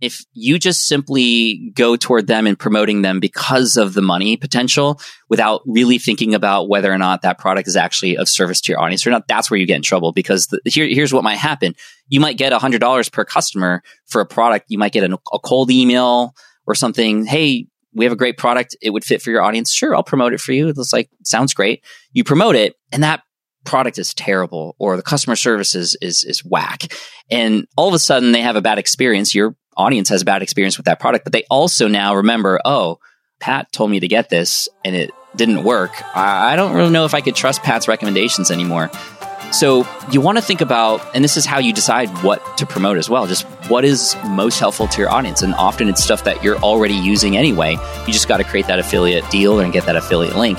if you just simply go toward them and promoting them because of the money potential without really thinking about whether or not that product is actually of service to your audience or not, that's where you get in trouble because the, here, here's what might happen. You might get $100 per customer for a product. You might get a, a cold email or something. Hey, we have a great product. It would fit for your audience. Sure, I'll promote it for you. It's like, sounds great. You promote it and that product is terrible or the customer service is, is, is whack. And all of a sudden they have a bad experience. Your audience has a bad experience with that product, but they also now remember, oh, Pat told me to get this and it didn't work. I, don't really know if I could trust Pat's recommendations anymore. So you want to think about, and this is how you decide what to promote as well. Just what is most helpful to your audience. And often it's stuff that you're already using anyway. You just got to create that affiliate deal and get that affiliate link.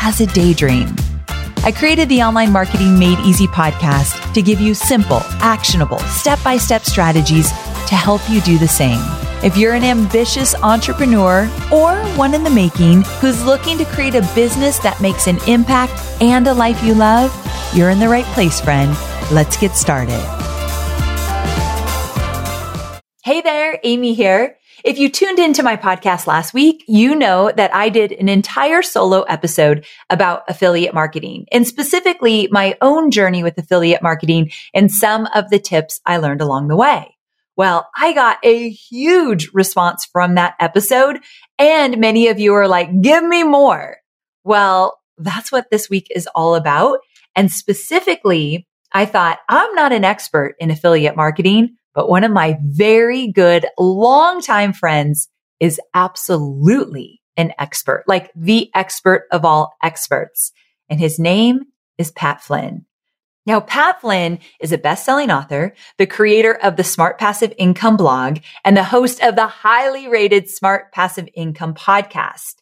as a daydream. I created the Online Marketing Made Easy podcast to give you simple, actionable, step by step strategies to help you do the same. If you're an ambitious entrepreneur or one in the making who's looking to create a business that makes an impact and a life you love, you're in the right place, friend. Let's get started. Hey there, Amy here. If you tuned into my podcast last week, you know that I did an entire solo episode about affiliate marketing and specifically my own journey with affiliate marketing and some of the tips I learned along the way. Well, I got a huge response from that episode and many of you are like, give me more. Well, that's what this week is all about. And specifically, I thought I'm not an expert in affiliate marketing, but one of my very good longtime friends is absolutely an expert, like the expert of all experts. And his name is Pat Flynn. Now, Pat Flynn is a best-selling author, the creator of the Smart Passive Income blog, and the host of the highly rated Smart Passive Income podcast.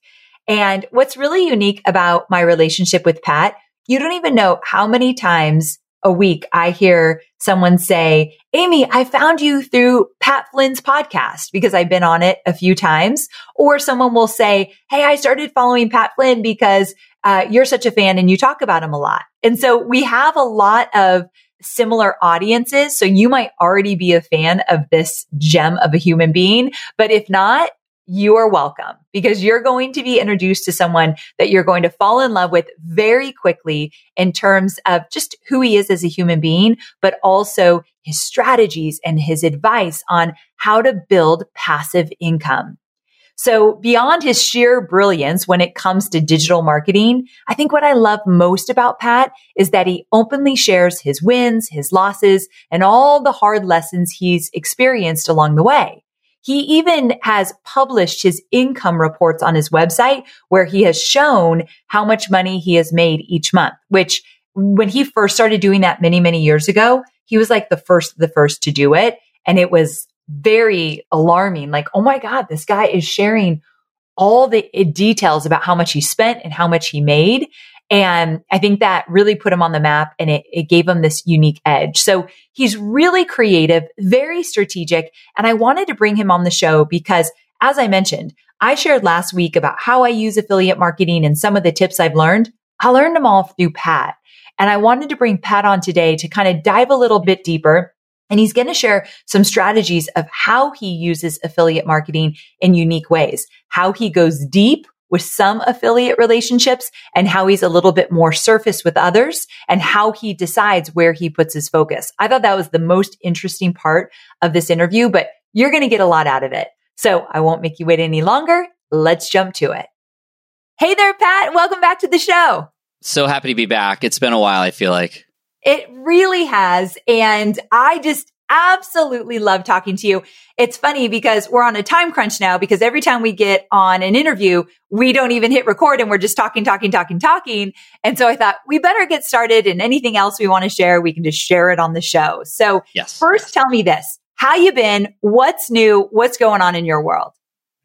And what's really unique about my relationship with Pat, you don't even know how many times a week, I hear someone say, Amy, I found you through Pat Flynn's podcast because I've been on it a few times. Or someone will say, Hey, I started following Pat Flynn because uh, you're such a fan and you talk about him a lot. And so we have a lot of similar audiences. So you might already be a fan of this gem of a human being. But if not, you are welcome because you're going to be introduced to someone that you're going to fall in love with very quickly in terms of just who he is as a human being, but also his strategies and his advice on how to build passive income. So beyond his sheer brilliance when it comes to digital marketing, I think what I love most about Pat is that he openly shares his wins, his losses, and all the hard lessons he's experienced along the way. He even has published his income reports on his website where he has shown how much money he has made each month, which when he first started doing that many, many years ago, he was like the first, the first to do it. And it was very alarming. Like, oh my God, this guy is sharing all the details about how much he spent and how much he made. And I think that really put him on the map and it, it gave him this unique edge. So he's really creative, very strategic. And I wanted to bring him on the show because as I mentioned, I shared last week about how I use affiliate marketing and some of the tips I've learned. I learned them all through Pat. And I wanted to bring Pat on today to kind of dive a little bit deeper. And he's going to share some strategies of how he uses affiliate marketing in unique ways, how he goes deep with some affiliate relationships and how he's a little bit more surface with others and how he decides where he puts his focus. I thought that was the most interesting part of this interview, but you're going to get a lot out of it. So I won't make you wait any longer. Let's jump to it. Hey there, Pat. Welcome back to the show. So happy to be back. It's been a while, I feel like. It really has. And I just, absolutely love talking to you. It's funny because we're on a time crunch now because every time we get on an interview, we don't even hit record and we're just talking, talking, talking, talking. And so I thought we better get started and anything else we want to share, we can just share it on the show. So yes. first tell me this. How you been? What's new? What's going on in your world?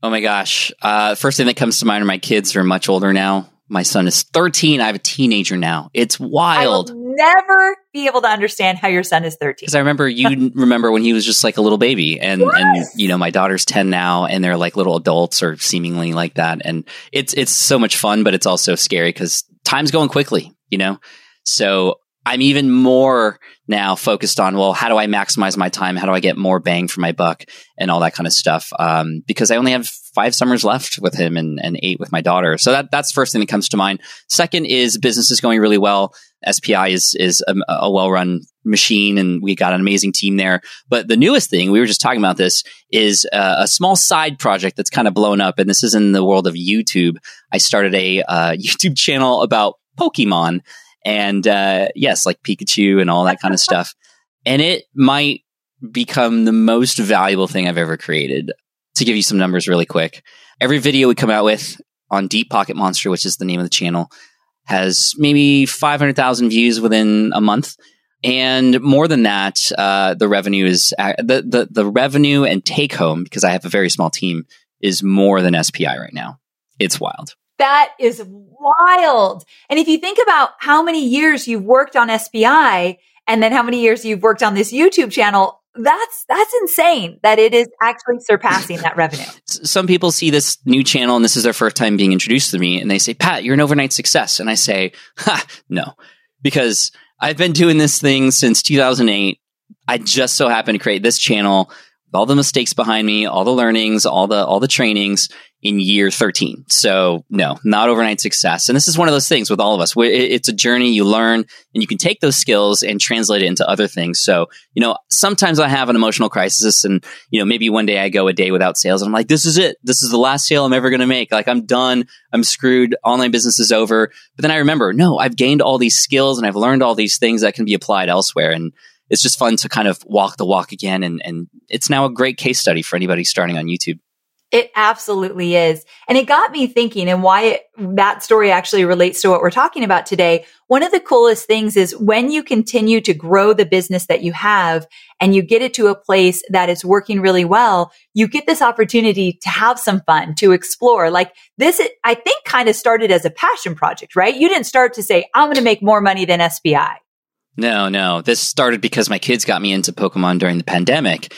Oh my gosh. Uh, first thing that comes to mind are my kids are much older now. My son is 13. I have a teenager now. It's wild. I will never be able to understand how your son is 13. Because I remember you remember when he was just like a little baby, and yes. and you know my daughter's 10 now, and they're like little adults or seemingly like that, and it's it's so much fun, but it's also scary because time's going quickly, you know. So I'm even more now focused on, well, how do I maximize my time? How do I get more bang for my buck and all that kind of stuff? Um, because I only have five summers left with him and, and eight with my daughter. So that, that's first thing that comes to mind. Second is business is going really well. SPI is, is a, a well run machine and we got an amazing team there. But the newest thing, we were just talking about this, is uh, a small side project that's kind of blown up. And this is in the world of YouTube. I started a uh, YouTube channel about Pokemon and uh, yes, like Pikachu and all that kind of stuff. And it might become the most valuable thing I've ever created. To give you some numbers really quick, every video we come out with on Deep Pocket Monster, which is the name of the channel, has maybe 500,000 views within a month. And more than that, uh, the revenue is uh, the, the, the revenue and take home, because I have a very small team, is more than SPI right now. It's wild. That is wild. And if you think about how many years you've worked on SPI and then how many years you've worked on this YouTube channel, that's that's insane that it is actually surpassing that revenue. Some people see this new channel and this is their first time being introduced to me and they say, "Pat, you're an overnight success." And I say, "Ha, no." Because I've been doing this thing since 2008. I just so happened to create this channel all the mistakes behind me, all the learnings, all the all the trainings in year 13. So no, not overnight success. And this is one of those things with all of us. It's a journey you learn and you can take those skills and translate it into other things. So, you know, sometimes I have an emotional crisis and, you know, maybe one day I go a day without sales and I'm like, this is it. This is the last sale I'm ever going to make. Like I'm done. I'm screwed. Online business is over. But then I remember, no, I've gained all these skills and I've learned all these things that can be applied elsewhere. And it's just fun to kind of walk the walk again. And, and it's now a great case study for anybody starting on YouTube. It absolutely is. And it got me thinking and why it, that story actually relates to what we're talking about today. One of the coolest things is when you continue to grow the business that you have and you get it to a place that is working really well, you get this opportunity to have some fun, to explore. Like this, I think kind of started as a passion project, right? You didn't start to say, I'm going to make more money than SPI. No, no. This started because my kids got me into Pokemon during the pandemic.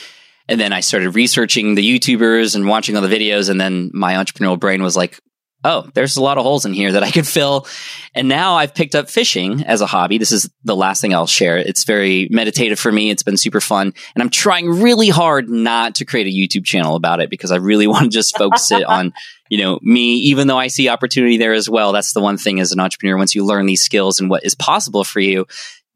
And then I started researching the YouTubers and watching all the videos. And then my entrepreneurial brain was like, oh, there's a lot of holes in here that I could fill. And now I've picked up fishing as a hobby. This is the last thing I'll share. It's very meditative for me. It's been super fun. And I'm trying really hard not to create a YouTube channel about it because I really want to just focus it on, you know, me, even though I see opportunity there as well. That's the one thing as an entrepreneur. Once you learn these skills and what is possible for you,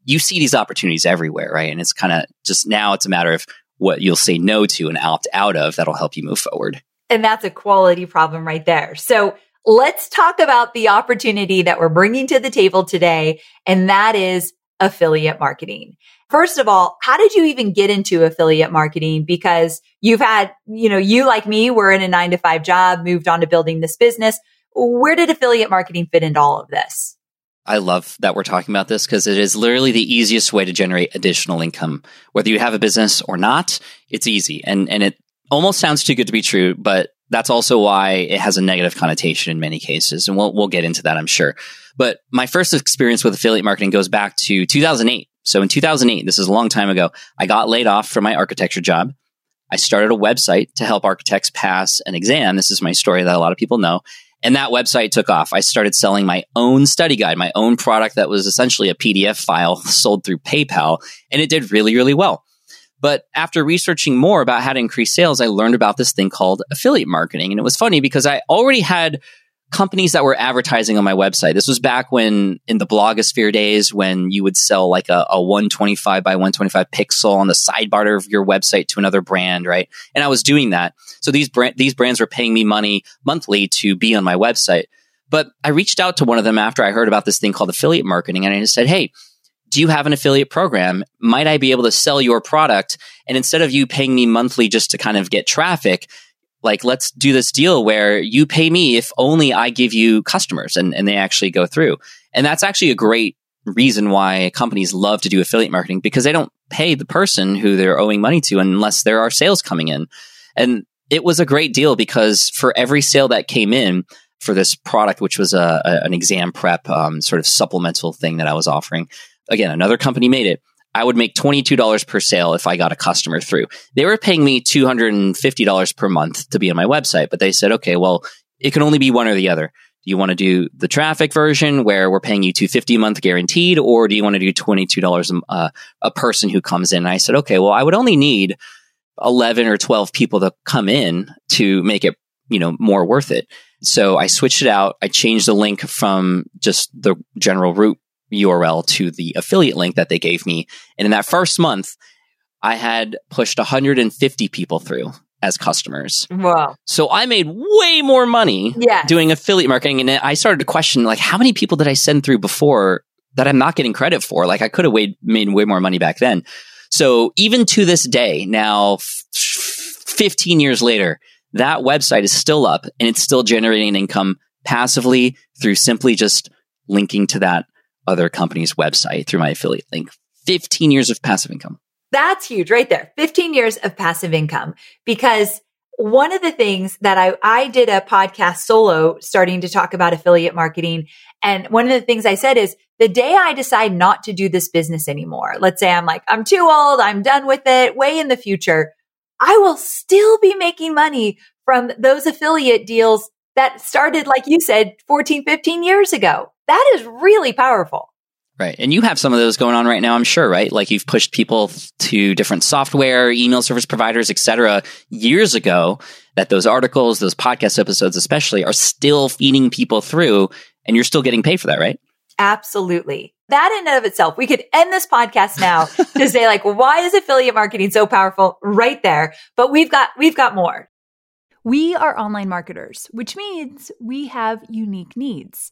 you see these opportunities everywhere, right? And it's kind of just now it's a matter of what you'll say no to and opt out of that'll help you move forward. And that's a quality problem right there. So let's talk about the opportunity that we're bringing to the table today. And that is affiliate marketing. First of all, how did you even get into affiliate marketing? Because you've had, you know, you like me were in a nine to five job, moved on to building this business. Where did affiliate marketing fit into all of this? I love that we're talking about this because it is literally the easiest way to generate additional income. Whether you have a business or not, it's easy. And, and it almost sounds too good to be true, but that's also why it has a negative connotation in many cases. And we'll, we'll get into that, I'm sure. But my first experience with affiliate marketing goes back to 2008. So in 2008, this is a long time ago, I got laid off from my architecture job. I started a website to help architects pass an exam. This is my story that a lot of people know. And that website took off. I started selling my own study guide, my own product that was essentially a PDF file sold through PayPal, and it did really, really well. But after researching more about how to increase sales, I learned about this thing called affiliate marketing. And it was funny because I already had companies that were advertising on my website. This was back when in the blogosphere days when you would sell like a, a 125 by 125 pixel on the sidebar of your website to another brand, right? And I was doing that. So these brand, these brands were paying me money monthly to be on my website. But I reached out to one of them after I heard about this thing called affiliate marketing and I just said, Hey, do you have an affiliate program? Might I be able to sell your product? And instead of you paying me monthly just to kind of get traffic, like let's do this deal where you pay me if only I give you customers and, and they actually go through. And that's actually a great reason why companies love to do affiliate marketing because they don't pay the person who they're owing money to unless there are sales coming in. And it was a great deal because for every sale that came in for this product, which was a, a an exam prep um, sort of supplemental thing that I was offering, again, another company made it. I would make $22 per sale if I got a customer through. They were paying me $250 per month to be on my website, but they said, okay, well, it can only be one or the other. Do you want to do the traffic version where we're paying you 250 a month guaranteed, or do you want to do $22 a, uh, a person who comes in? And I said, okay, well, I would only need 11 or 12 people to come in to make it, you know, more worth it. So I switched it out. I changed the link from just the general root URL to the affiliate link that they gave me. And in that first month, I had pushed 150 people through as customers. Wow. So I made way more money yes. doing affiliate marketing. And I started to question, like, how many people did I send through before that I'm not getting credit for? Like, I could have made way more money back then. So even to this day, now f- 15 years later, that website is still up and it's still generating income passively through simply just linking to that other company's website through my affiliate link. 15 years of passive income. That's huge right there. 15 years of passive income because one of the things that I, I did a podcast solo starting to talk about affiliate marketing. And one of the things I said is the day I decide not to do this business anymore, let's say I'm like, I'm too old. I'm done with it way in the future. I will still be making money from those affiliate deals that started, like you said, 14, 15 years ago. That is really powerful. Right. And you have some of those going on right now, I'm sure, right? Like you've pushed people to different software, email service providers, et cetera, years ago that those articles, those podcast episodes especially are still feeding people through and you're still getting paid for that, right? Absolutely. That in and of itself, we could end this podcast now to say like, why is affiliate marketing so powerful right there? But we've got, we've got more. We are online marketers, which means we have unique needs.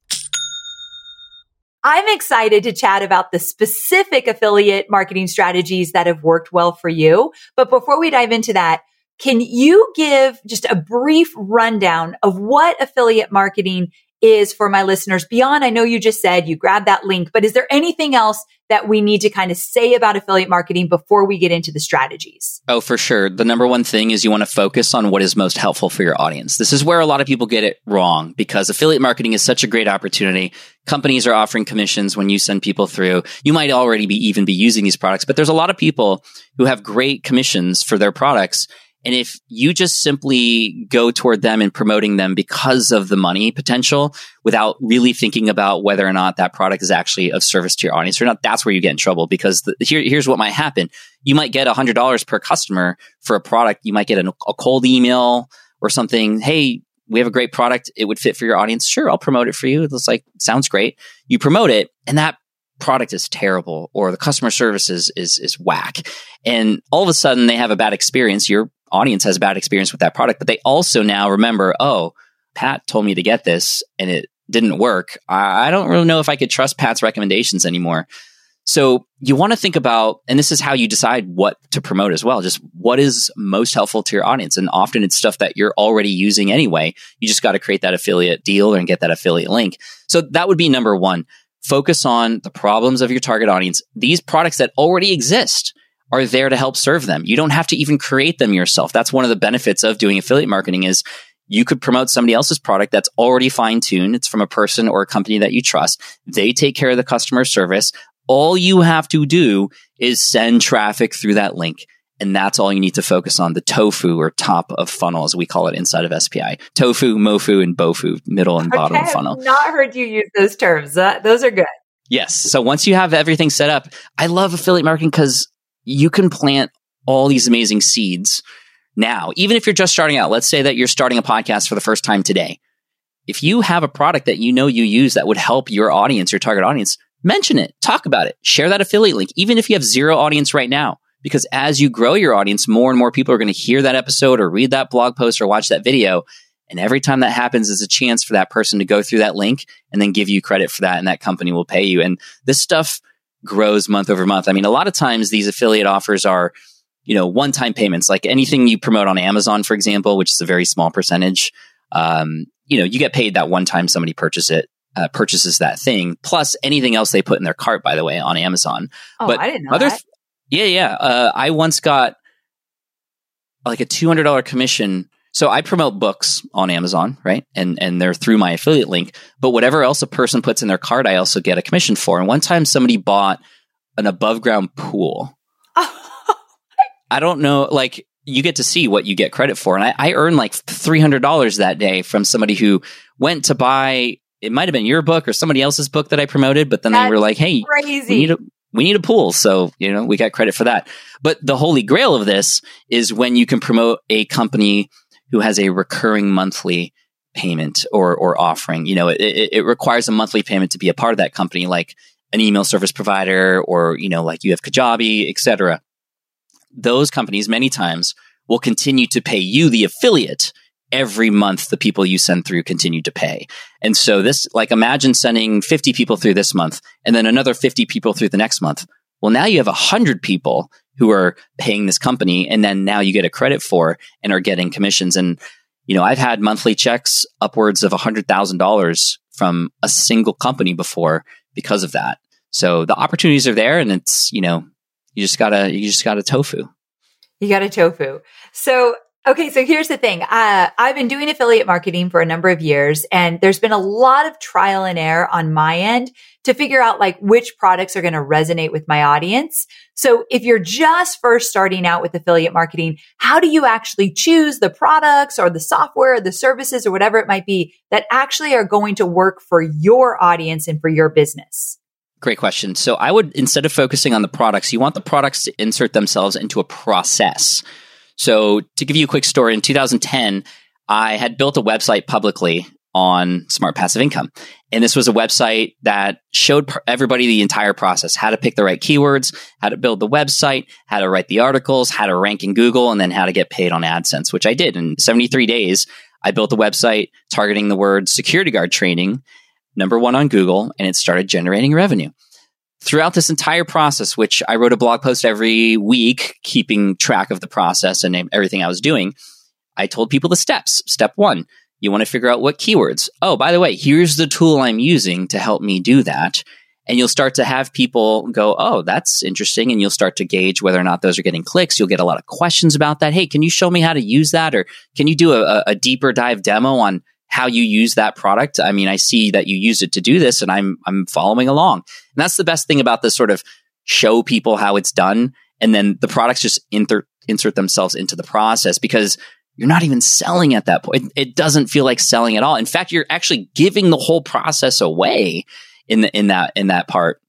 I'm excited to chat about the specific affiliate marketing strategies that have worked well for you. But before we dive into that, can you give just a brief rundown of what affiliate marketing is for my listeners beyond? I know you just said you grab that link, but is there anything else that we need to kind of say about affiliate marketing before we get into the strategies? Oh, for sure. The number one thing is you want to focus on what is most helpful for your audience. This is where a lot of people get it wrong because affiliate marketing is such a great opportunity. Companies are offering commissions when you send people through. You might already be even be using these products, but there's a lot of people who have great commissions for their products and if you just simply go toward them and promoting them because of the money potential without really thinking about whether or not that product is actually of service to your audience or not, that's where you get in trouble because the, here, here's what might happen. You might get $100 per customer for a product. You might get a, a cold email or something. Hey, we have a great product. It would fit for your audience. Sure, I'll promote it for you. It's like, sounds great. You promote it and that product is terrible or the customer service is, is, is whack. And all of a sudden they have a bad experience. You're audience has a bad experience with that product, but they also now remember, oh, Pat told me to get this and it didn't work. I don't really know if I could trust Pat's recommendations anymore. So you want to think about, and this is how you decide what to promote as well. Just what is most helpful to your audience. And often it's stuff that you're already using anyway. You just got to create that affiliate deal and get that affiliate link. So that would be number one. Focus on the problems of your target audience. These products that already exist are there to help serve them. You don't have to even create them yourself. That's one of the benefits of doing affiliate marketing is you could promote somebody else's product that's already fine tuned. It's from a person or a company that you trust. They take care of the customer service. All you have to do is send traffic through that link. And that's all you need to focus on the tofu or top of funnel, as we call it inside of SPI. Tofu, mofu, and bofu, middle and bottom okay, funnel. I've not heard you use those terms. Uh, those are good. Yes. So once you have everything set up, I love affiliate marketing because you can plant all these amazing seeds now, even if you're just starting out. Let's say that you're starting a podcast for the first time today. If you have a product that you know you use that would help your audience, your target audience, mention it, talk about it, share that affiliate link, even if you have zero audience right now. Because as you grow your audience, more and more people are going to hear that episode or read that blog post or watch that video. And every time that happens is a chance for that person to go through that link and then give you credit for that. And that company will pay you. And this stuff grows month over month. I mean, a lot of times these affiliate offers are, you know, one time payments, like anything you promote on Amazon, for example, which is a very small percentage. Um, you know, you get paid that one time somebody purchase it, uh, purchases that thing, plus anything else they put in their cart, by the way, on Amazon. Oh, but I didn't know other, that. yeah, yeah. Uh, I once got like a $200 commission so I promote books on Amazon, right? And and they're through my affiliate link. But whatever else a person puts in their cart, I also get a commission for. And one time somebody bought an above ground pool. I don't know, like you get to see what you get credit for. And I, I earned like three hundred dollars that day from somebody who went to buy it might have been your book or somebody else's book that I promoted, but then That's they were like, Hey, crazy. we need a we need a pool. So, you know, we got credit for that. But the holy grail of this is when you can promote a company who has a recurring monthly payment or or offering. You know, it, it, requires a monthly payment to be a part of that company, like an email service provider or you know, like you have Kajabi, etc. Those companies many times will continue to pay you, the affiliate, every month the people you send through continue to pay. And so this, like, imagine sending 50 people through this month and then another 50 people through the next month. Well, now you have 100 people who are paying this company and then now you get a credit for and are getting commissions. And, you know, I've had monthly checks upwards of $100,000 from a single company before because of that. So the opportunities are there and it's, you know, you just gotta, you just gotta tofu. You got a tofu. So Okay, so here's the thing. Uh, I've been doing affiliate marketing for a number of years, and there's been a lot of trial and error on my end to figure out like which products are going to resonate with my audience. So if you're just first starting out with affiliate marketing, how do you actually choose the products or the software, or the services, or whatever it might be that actually are going to work for your audience and for your business? Great question. So I would, instead of focusing on the products, you want the products to insert themselves into a process. So to give you a quick story, in 2010, I had built a website publicly on smart passive income. And this was a website that showed everybody the entire process, how to pick the right keywords, how to build the website, how to write the articles, how to rank in Google, and then how to get paid on AdSense, which I did in 73 days. I built a website targeting the word security guard training, number one on Google, and it started generating revenue. Throughout this entire process, which I wrote a blog post every week, keeping track of the process and everything I was doing, I told people the steps. Step one, you want to figure out what keywords. Oh, by the way, here's the tool I'm using to help me do that. And you'll start to have people go, Oh, that's interesting. And you'll start to gauge whether or not those are getting clicks. You'll get a lot of questions about that. Hey, can you show me how to use that? Or can you do a, a deeper dive demo on how you use that product? I mean, I see that you use it to do this and I'm, I'm following along. And that's the best thing about this sort of show people how it's done. And then the products just insert, insert themselves into the process because you're not even selling at that point. It, it doesn't feel like selling at all. In fact, you're actually giving the whole process away in the, in that in that part.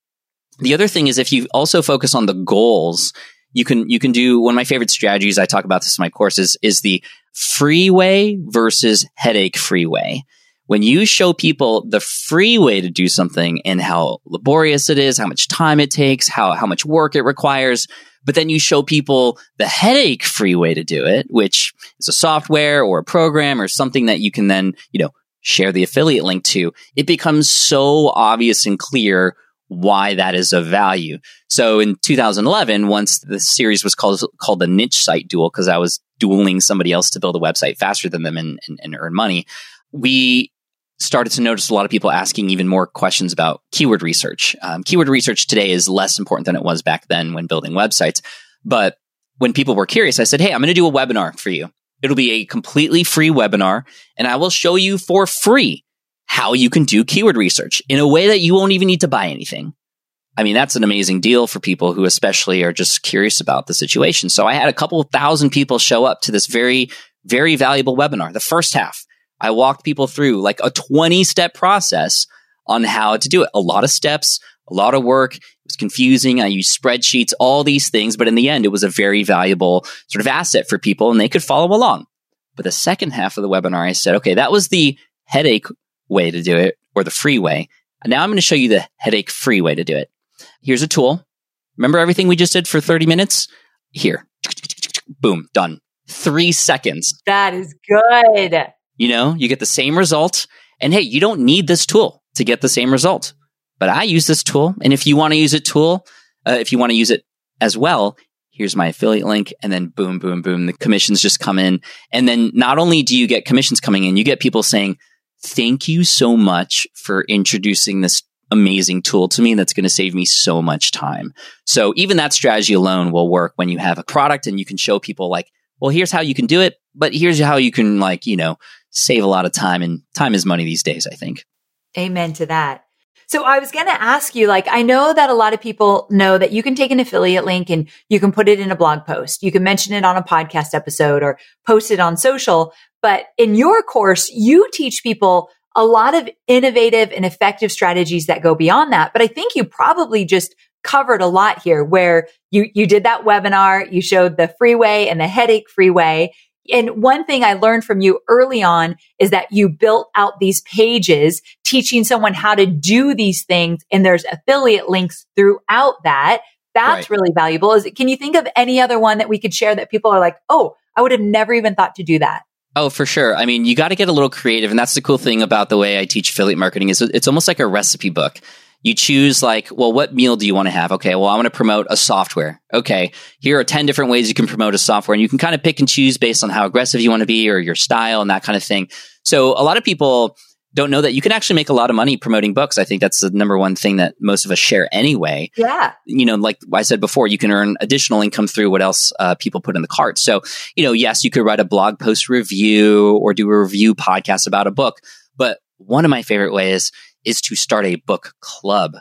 The other thing is if you also focus on the goals, you can you can do one of my favorite strategies. I talk about this in my courses is the free way versus headache freeway. When you show people the free way to do something and how laborious it is, how much time it takes, how how much work it requires, but then you show people the headache free way to do it, which is a software or a program or something that you can then, you know, share the affiliate link to. It becomes so obvious and clear why that is of value. So in 2011, once the series was called called the niche site duel, because I was dueling somebody else to build a website faster than them and, and, and earn money, we started to notice a lot of people asking even more questions about keyword research. Um, keyword research today is less important than it was back then when building websites. But when people were curious, I said, Hey, I'm going to do a webinar for you. It'll be a completely free webinar and I will show you for free how you can do keyword research in a way that you won't even need to buy anything. I mean, that's an amazing deal for people who especially are just curious about the situation. So I had a couple thousand people show up to this very, very valuable webinar. The first half, I walked people through like a 20 step process on how to do it. A lot of steps, a lot of work. It was confusing. I used spreadsheets, all these things. But in the end, it was a very valuable sort of asset for people and they could follow along. But the second half of the webinar, I said, okay, that was the headache way to do it or the free way. Now I'm going to show you the headache free way to do it. Here's a tool. Remember everything we just did for 30 minutes? Here. Boom, done. Three seconds. That is good. You know, you get the same result. And hey, you don't need this tool to get the same result. But I use this tool. And if you want to use it tool, uh, if you want to use it as well, here's my affiliate link. And then boom, boom, boom, the commissions just come in. And then not only do you get commissions coming in, you get people saying, thank you so much for introducing this amazing tool to me that's going to save me so much time. So even that strategy alone will work when you have a product and you can show people like, well, here's how you can do it, but here's how you can like, you know, save a lot of time and time is money these days, I think. Amen to that. So I was going to ask you, like, I know that a lot of people know that you can take an affiliate link and you can put it in a blog post. You can mention it on a podcast episode or post it on social. But in your course, you teach people a lot of innovative and effective strategies that go beyond that. But I think you probably just covered a lot here where you, you did that webinar, you showed the freeway and the headache freeway. And one thing I learned from you early on is that you built out these pages teaching someone how to do these things. And there's affiliate links throughout that. That's right. really valuable. Is it, can you think of any other one that we could share that people are like, Oh, I would have never even thought to do that? Oh, for sure. I mean, you got to get a little creative. And that's the cool thing about the way I teach affiliate marketing is it's almost like a recipe book you choose like, well, what meal do you want to have? Okay, well, I want to promote a software. Okay, here are 10 different ways you can promote a software. And you can kind of pick and choose based on how aggressive you want to be or your style and that kind of thing. So a lot of people don't know that you can actually make a lot of money promoting books. I think that's the number one thing that most of us share anyway. Yeah. You know, like I said before, you can earn additional income through what else uh, people put in the cart. So, you know, yes, you could write a blog post review or do a review podcast about a book. But one of my favorite ways is to start a book club.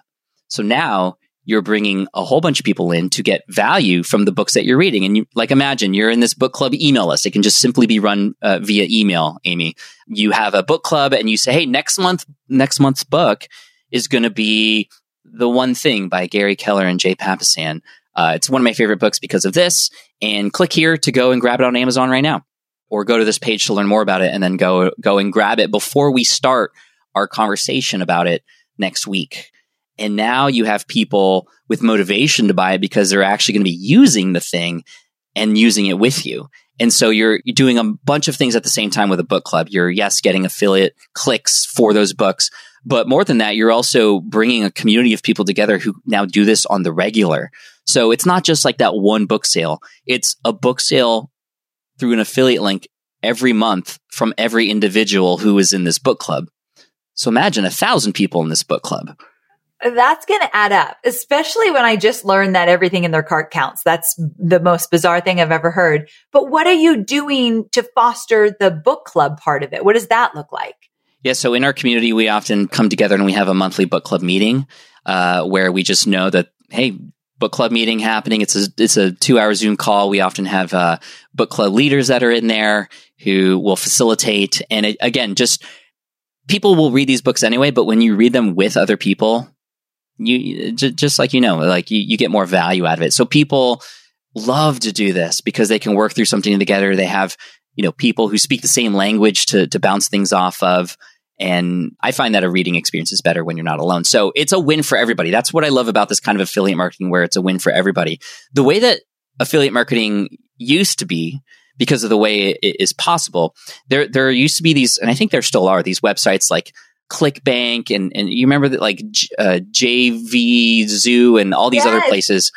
So now you're bringing a whole bunch of people in to get value from the books that you're reading. And you, like, imagine you're in this book club email list. It can just simply be run uh, via email, Amy. You have a book club and you say, Hey, next month, next month's book is going to be The One Thing by Gary Keller and Jay Papasan. Uh, it's one of my favorite books because of this. And click here to go and grab it on Amazon right now, or go to this page to learn more about it, and then go go and grab it before we start our conversation about it next week. And now you have people with motivation to buy it because they're actually going to be using the thing and using it with you. And so you're, you're doing a bunch of things at the same time with a book club. You're, yes, getting affiliate clicks for those books. But more than that, you're also bringing a community of people together who now do this on the regular. So it's not just like that one book sale. It's a book sale through an affiliate link every month from every individual who is in this book club. So imagine a thousand people in this book club. That's going to add up, especially when I just learned that everything in their cart counts. That's the most bizarre thing I've ever heard. But what are you doing to foster the book club part of it? What does that look like? Yeah, so in our community, we often come together and we have a monthly book club meeting uh, where we just know that, hey, book club meeting happening. It's a it's a two hour Zoom call. We often have uh, book club leaders that are in there who will facilitate. And it, again, just people will read these books anyway, but when you read them with other people, you just like you know, like you, you get more value out of it. So people love to do this because they can work through something together. They have you know people who speak the same language to to bounce things off of. And I find that a reading experience is better when you're not alone. So it's a win for everybody. That's what I love about this kind of affiliate marketing where it's a win for everybody. The way that affiliate marketing used to be because of the way it is possible, there there used to be these, and I think there still are these websites like ClickBank and and you remember that like uh, JV Zoo and all these yes. other places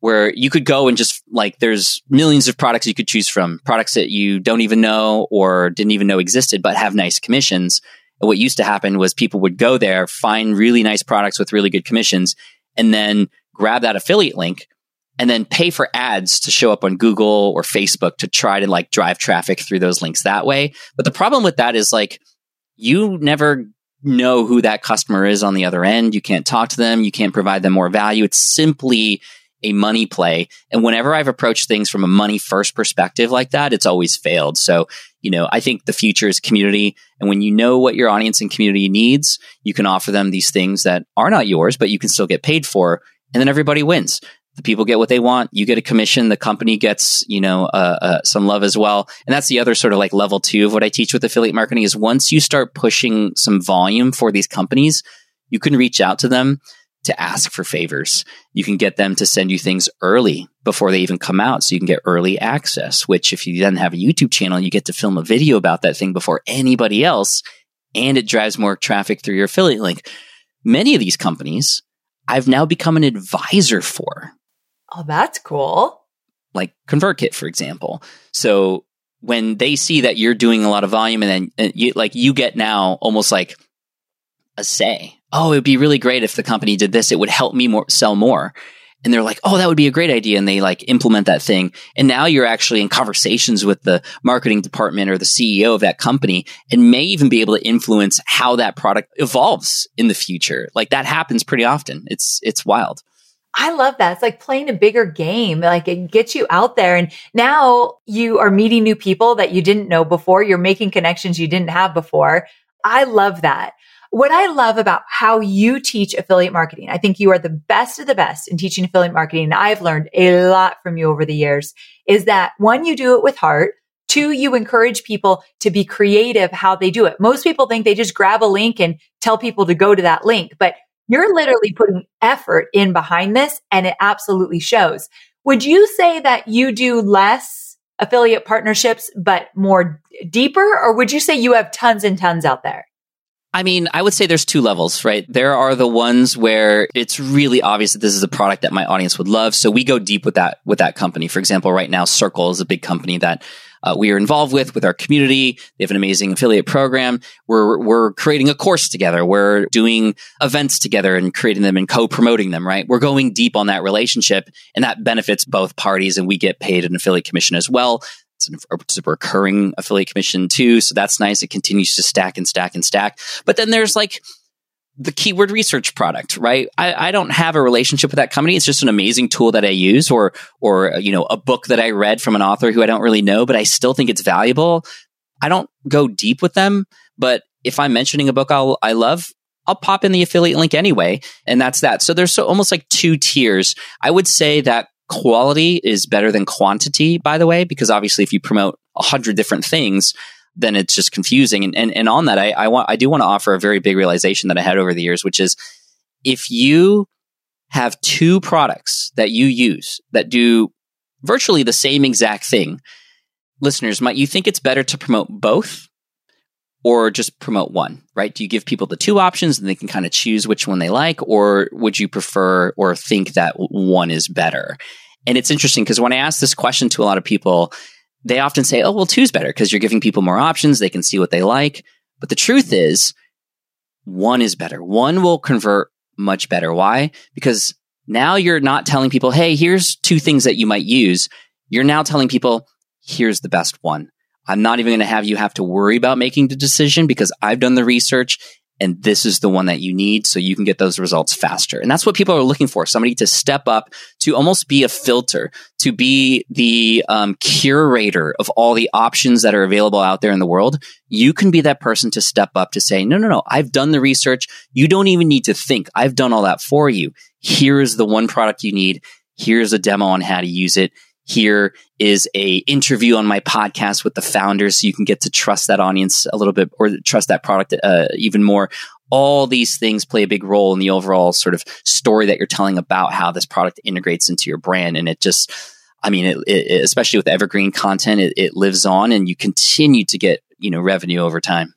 where you could go and just like there's millions of products you could choose from products that you don't even know or didn't even know existed but have nice commissions and what used to happen was people would go there find really nice products with really good commissions and then grab that affiliate link and then pay for ads to show up on Google or Facebook to try to like drive traffic through those links that way but the problem with that is like you never know who that customer is on the other end. You can't talk to them. You can't provide them more value. It's simply a money play. And whenever I've approached things from a money first perspective like that, it's always failed. So, you know, I think the future is community. And when you know what your audience and community needs, you can offer them these things that are not yours, but you can still get paid for. And then everybody wins the people get what they want you get a commission the company gets you know uh, uh, some love as well. And that's the other sort of like level two of what i teach with affiliate marketing is once you start pushing some volume for these companies you can reach out to them to ask for favors. You can get them to send you things early before they even come out so you can get early access which if you then have a youtube channel you get to film a video about that thing before anybody else and it drives more traffic through your affiliate link. Many of these companies I've now become an advisor for. Oh, that's cool. Like ConvertKit, for example. So when they see that you're doing a lot of volume and then and you, like you get now almost like a say, oh, it would be really great if the company did this. It would help me more sell more. And they're like, oh, that would be a great idea. And they like implement that thing. And now you're actually in conversations with the marketing department or the CEO of that company and may even be able to influence how that product evolves in the future. Like that happens pretty often. It's, it's wild. I love that. It's like playing a bigger game. Like it gets you out there. And now you are meeting new people that you didn't know before. You're making connections you didn't have before. I love that. What I love about how you teach affiliate marketing, I think you are the best of the best in teaching affiliate marketing. I've learned a lot from you over the years is that one, you do it with heart. Two, you encourage people to be creative how they do it. Most people think they just grab a link and tell people to go to that link, but you're literally putting effort in behind this and it absolutely shows. Would you say that you do less affiliate partnerships, but more deeper? Or would you say you have tons and tons out there? I mean, I would say there's two levels, right? There are the ones where it's really obvious that this is a product that my audience would love. So we go deep with that, with that company. For example, right now, Circle is a big company that uh, we are involved with with our community. They have an amazing affiliate program. We're we're creating a course together. We're doing events together and creating them and co-promoting them. Right? We're going deep on that relationship, and that benefits both parties, and we get paid an affiliate commission as well. It's, a recurring affiliate commission too, so that's nice. It continues to stack and stack and stack. But then there's like the keyword research product, right? I, I, don't have a relationship with that company. It's just an amazing tool that I use or, or, uh, you know, a book that I read from an author who I don't really know, but I still think it's valuable. I don't go deep with them, but if I'm mentioning a book I'll, I love, I'll pop in the affiliate link anyway. And that's that. So there's so, almost like two tiers. I would say that quality is better than quantity, by the way, because obviously if you promote a hundred different things, then it's just confusing. And, and, and on that, I, I want, I do want to offer a very big realization that I had over the years, which is if you have two products that you use that do virtually the same exact thing, listeners, might you think it's better to promote both or just promote one, right? Do you give people the two options and they can kind of choose which one they like, or would you prefer or think that one is better? And it's interesting because when I ask this question to a lot of people, they often say, oh, well, two's better because you're giving people more options. They can see what they like. But the truth is, one is better. One will convert much better. Why? Because now you're not telling people, hey, here's two things that you might use. You're now telling people, here's the best one. I'm not even going to have you have to worry about making the decision because I've done the research and this is the one that you need so you can get those results faster. And that's what people are looking for somebody to step up, to almost be a filter, to be the um, curator of all the options that are available out there in the world. You can be that person to step up to say, no, no, no, I've done the research. You don't even need to think. I've done all that for you. Here's the one product you need. Here's a demo on how to use it here is a interview on my podcast with the founders so you can get to trust that audience a little bit or trust that product uh, even more. All these things play a big role in the overall sort of story that you're telling about how this product integrates into your brand. And it just i mean it, it, especially with evergreen content it, it lives on and you continue to get you know revenue over time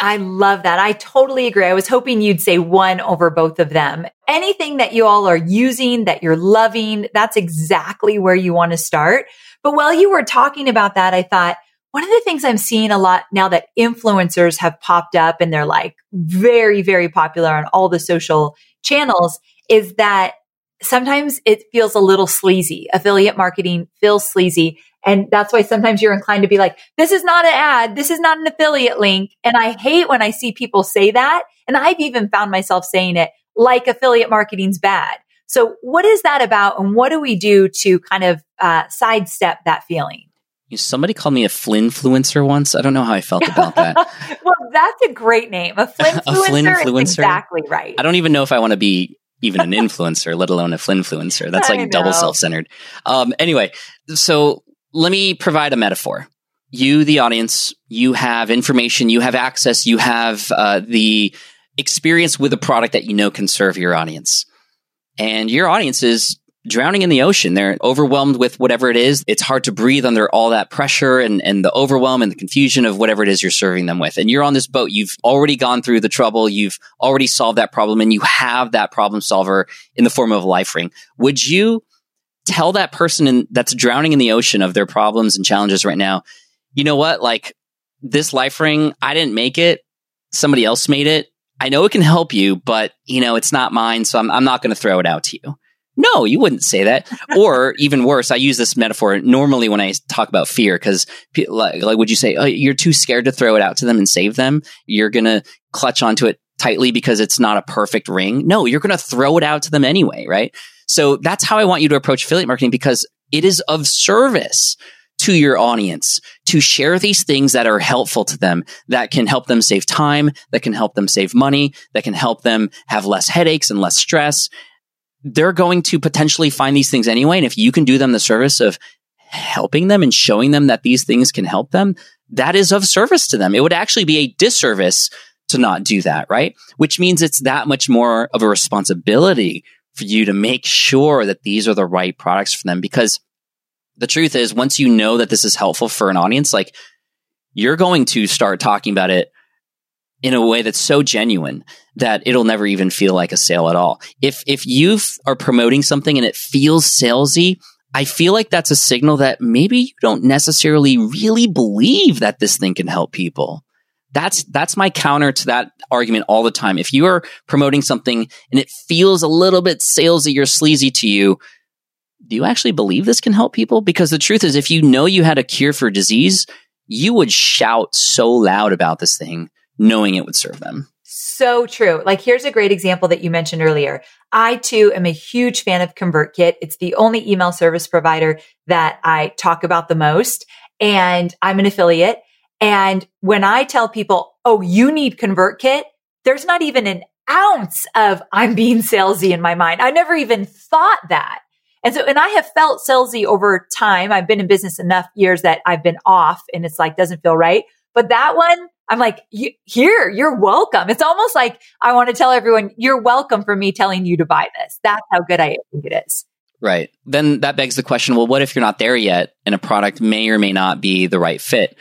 I love that. I totally agree. I was hoping you'd say one over both of them. Anything that you all are using that you're loving, that's exactly where you want to start. But while you were talking about that, I thought one of the things I'm seeing a lot now that influencers have popped up and they're like very, very popular on all the social channels is that sometimes it feels a little sleazy. Affiliate marketing feels sleazy. And that's why sometimes you're inclined to be like, this is not an ad. This is not an affiliate link. And I hate when I see people say that. And I've even found myself saying it like affiliate marketing's bad. So what is that about? And what do we do to kind of uh, sidestep that feeling? Somebody called me a flinfluencer once. I don't know how I felt about that. well, that's a great name. A flinfluencer, a flinfluencer? exactly right. I don't even know if I want to be even an influencer, let alone a flinfluencer. That's like double self-centered. Um, anyway, so let me provide a metaphor. You, the audience, you have information, you have access, you have uh, the experience with a product that you know can serve your audience. And your audience is drowning in the ocean. They're overwhelmed with whatever it is. It's hard to breathe under all that pressure and, and the overwhelm and the confusion of whatever it is you're serving them with. And you're on this boat. You've already gone through the trouble. You've already solved that problem and you have that problem solver in the form of a life ring. Would you tell that person in, that's drowning in the ocean of their problems and challenges right now, you know what? Like this life ring, I didn't make it. Somebody else made it. I know it can help you, but you know, it's not mine. So I'm, I'm not going to throw it out to you. No, you wouldn't say that. or even worse, I use this metaphor normally when I talk about fear because, like, like, would you say, oh, you're too scared to throw it out to them and save them? You're going to clutch onto it tightly because it's not a perfect ring. No, you're going to throw it out to them anyway, right? So that's how I want you to approach affiliate marketing because it is of service to your audience to share these things that are helpful to them, that can help them save time, that can help them save money, that can help them have less headaches and less stress. They're going to potentially find these things anyway. And if you can do them the service of helping them and showing them that these things can help them, that is of service to them. It would actually be a disservice to not do that, right? Which means it's that much more of a responsibility for you to make sure that these are the right products for them. Because the truth is, once you know that this is helpful for an audience, like you're going to start talking about it in a way that's so genuine that it'll never even feel like a sale at all. If if you are promoting something and it feels salesy, I feel like that's a signal that maybe you don't necessarily really believe that this thing can help people. That's that's my counter to that argument all the time. If you are promoting something and it feels a little bit salesy or sleazy to you, do you actually believe this can help people? Because the truth is, if you know you had a cure for disease, you would shout so loud about this thing, knowing it would serve them. So true. Like here's a great example that you mentioned earlier. I too am a huge fan of ConvertKit. It's the only email service provider that I talk about the most. And I'm an affiliate. And when I tell people, oh, you need ConvertKit, there's not even an ounce of I'm being salesy in my mind. I never even thought that. And so, and I have felt salesy over time. I've been in business enough years that I've been off and it's like, doesn't feel right. But that one, I'm like, here, you're welcome. It's almost like I want to tell everyone, you're welcome for me telling you to buy this. That's how good I think it is. Right. Then that begs the question well, what if you're not there yet and a product may or may not be the right fit?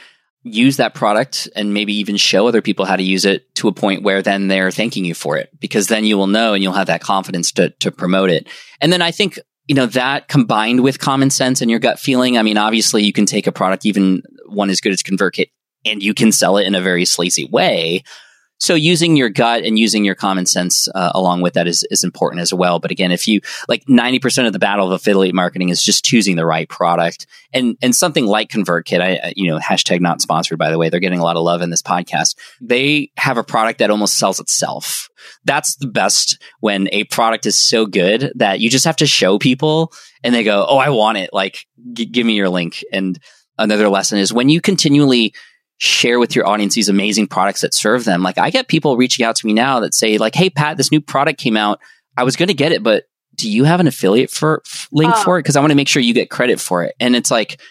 Use that product and maybe even show other people how to use it to a point where then they're thanking you for it because then you will know and you'll have that confidence to, to promote it. And then I think, you know, that combined with common sense and your gut feeling. I mean, obviously you can take a product, even one as good as ConvertKit, and you can sell it in a very sleazy way. So using your gut and using your common sense uh, along with that is, is important as well. But again, if you like 90% of the battle of affiliate marketing is just choosing the right product and, and something like ConvertKit, I, you know, hashtag not sponsored, by the way, they're getting a lot of love in this podcast. They have a product that almost sells itself. That's the best when a product is so good that you just have to show people and they go, Oh, I want it. Like, g- give me your link. And another lesson is when you continually share with your audience these amazing products that serve them. Like I get people reaching out to me now that say like, "Hey Pat, this new product came out. I was going to get it, but do you have an affiliate for f- link oh. for it? Because I want to make sure you get credit for it." And it's like,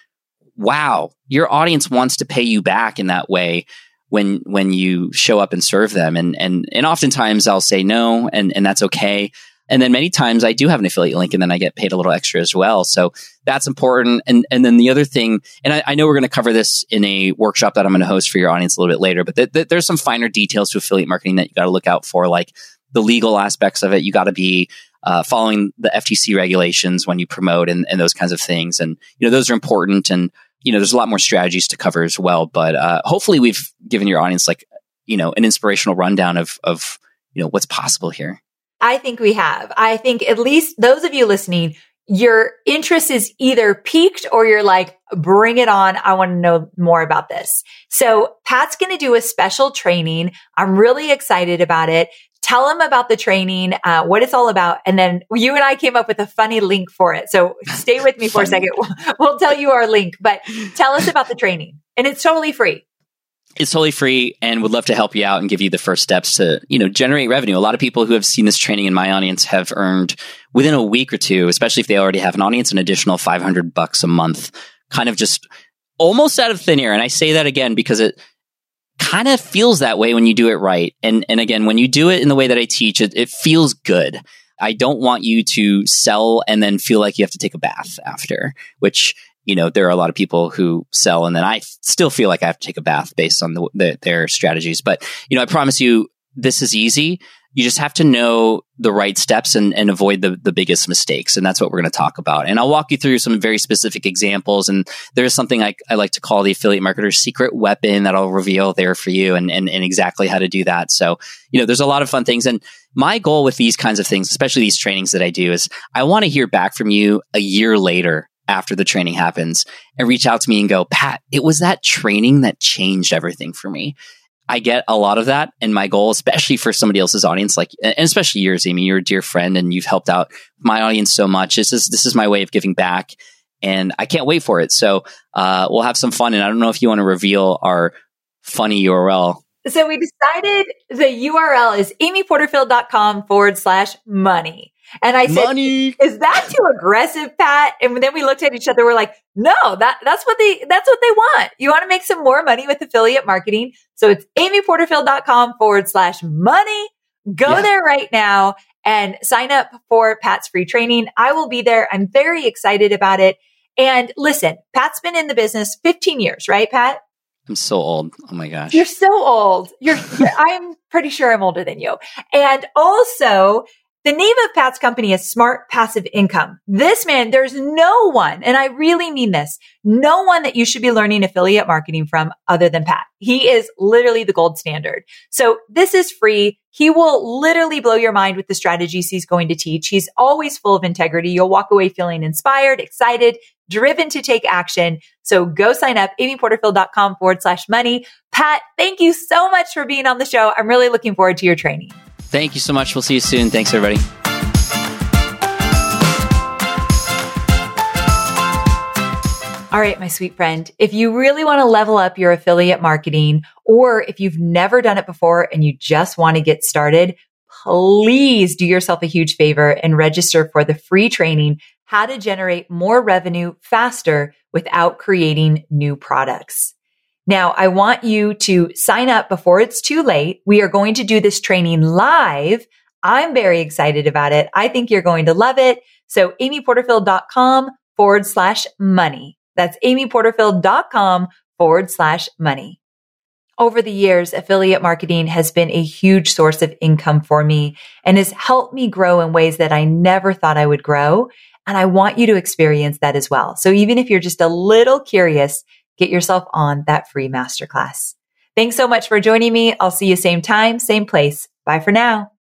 wow, your audience wants to pay you back in that way when when you show up and serve them. And and and oftentimes I'll say no, and and that's okay. And then many times I do have an affiliate link and then I get paid a little extra as well. So that's important. And, and then the other thing, and I, I know we're going to cover this in a workshop that I'm going to host for your audience a little bit later, but th- th- there's some finer details to affiliate marketing that you got to look out for, like the legal aspects of it. You got to be uh, following the FTC regulations when you promote and, and those kinds of things. And, you know, those are important. And, you know, there's a lot more strategies to cover as well. But uh, hopefully we've given your audience like, you know, an inspirational rundown of, of, you know, what's possible here. I think we have. I think at least those of you listening, your interest is either piqued or you're like, bring it on. I want to know more about this. So Pat's going to do a special training. I'm really excited about it. Tell him about the training, uh, what it's all about. And then you and I came up with a funny link for it. So stay with me for a second. We'll, we'll tell you our link, but tell us about the training and it's totally free it's totally free and would love to help you out and give you the first steps to you know generate revenue. A lot of people who have seen this training in my audience have earned within a week or two especially if they already have an audience an additional 500 bucks a month kind of just almost out of thin air. And i say that again because it kind of feels that way when you do it right. And and again when you do it in the way that i teach it, it feels good. I don't want you to sell and then feel like you have to take a bath after, which you know, there are a lot of people who sell and then I still feel like I have to take a bath based on the, the, their strategies. But, you know, I promise you this is easy. You just have to know the right steps and, and avoid the, the biggest mistakes. And that's what we're going to talk about. And I'll walk you through some very specific examples. And there's something I, I like to call the affiliate marketer's secret weapon that I'll reveal there for you and, and, and exactly how to do that. So, you know, there's a lot of fun things. And my goal with these kinds of things, especially these trainings that I do, is I want to hear back from you a year later after the training happens and reach out to me and go, Pat, it was that training that changed everything for me. I get a lot of that. And my goal, especially for somebody else's audience, like, and especially yours, Amy, you're a dear friend and you've helped out my audience so much. This is, this is my way of giving back and I can't wait for it. So, uh, we'll have some fun. And I don't know if you want to reveal our funny URL. So we decided the URL is amyporterfield.com forward slash money. And I said, Money. "Is that too aggressive, Pat?" And then we looked at each other. We're like, "No, that that's what they that's what they want. You want to make some more money with affiliate marketing. So it's amyporterfield.com forward slash money. Go yeah. there right now and sign up for Pat's free training. I will be there. I'm very excited about it. And listen, Pat's been in the business 15 years, right, Pat? I'm so old. Oh my gosh. You're so old. You're, I'm pretty sure I'm older than you. And also, the name of Pat's company is Smart Passive Income. This man, there's no one, and I really mean this, no one that you should be learning affiliate marketing from other than Pat. He is literally the gold standard. So this is free. He will literally blow your mind with the strategies he's going to teach. He's always full of integrity. You'll walk away feeling inspired, excited, driven to take action. So go sign up, amyporterfield.com forward slash money. Pat, thank you so much for being on the show. I'm really looking forward to your training. Thank you so much. We'll see you soon. Thanks, everybody. All right, my sweet friend, if you really want to level up your affiliate marketing, or if you've never done it before and you just want to get started, please do yourself a huge favor and register for the free training, how to generate more revenue faster without creating new products. Now, I want you to sign up before it's too late. We are going to do this training live. I'm very excited about it. I think you're going to love it. So amyporterfield.com forward slash money. That's amyporterfield.com forward slash money. Over the years, affiliate marketing has been a huge source of income for me and has helped me grow in ways that I never thought I would grow. And I want you to experience that as well. So even if you're just a little curious, get yourself on that free masterclass. Thanks so much for joining me. I'll see you same time, same place. Bye for now.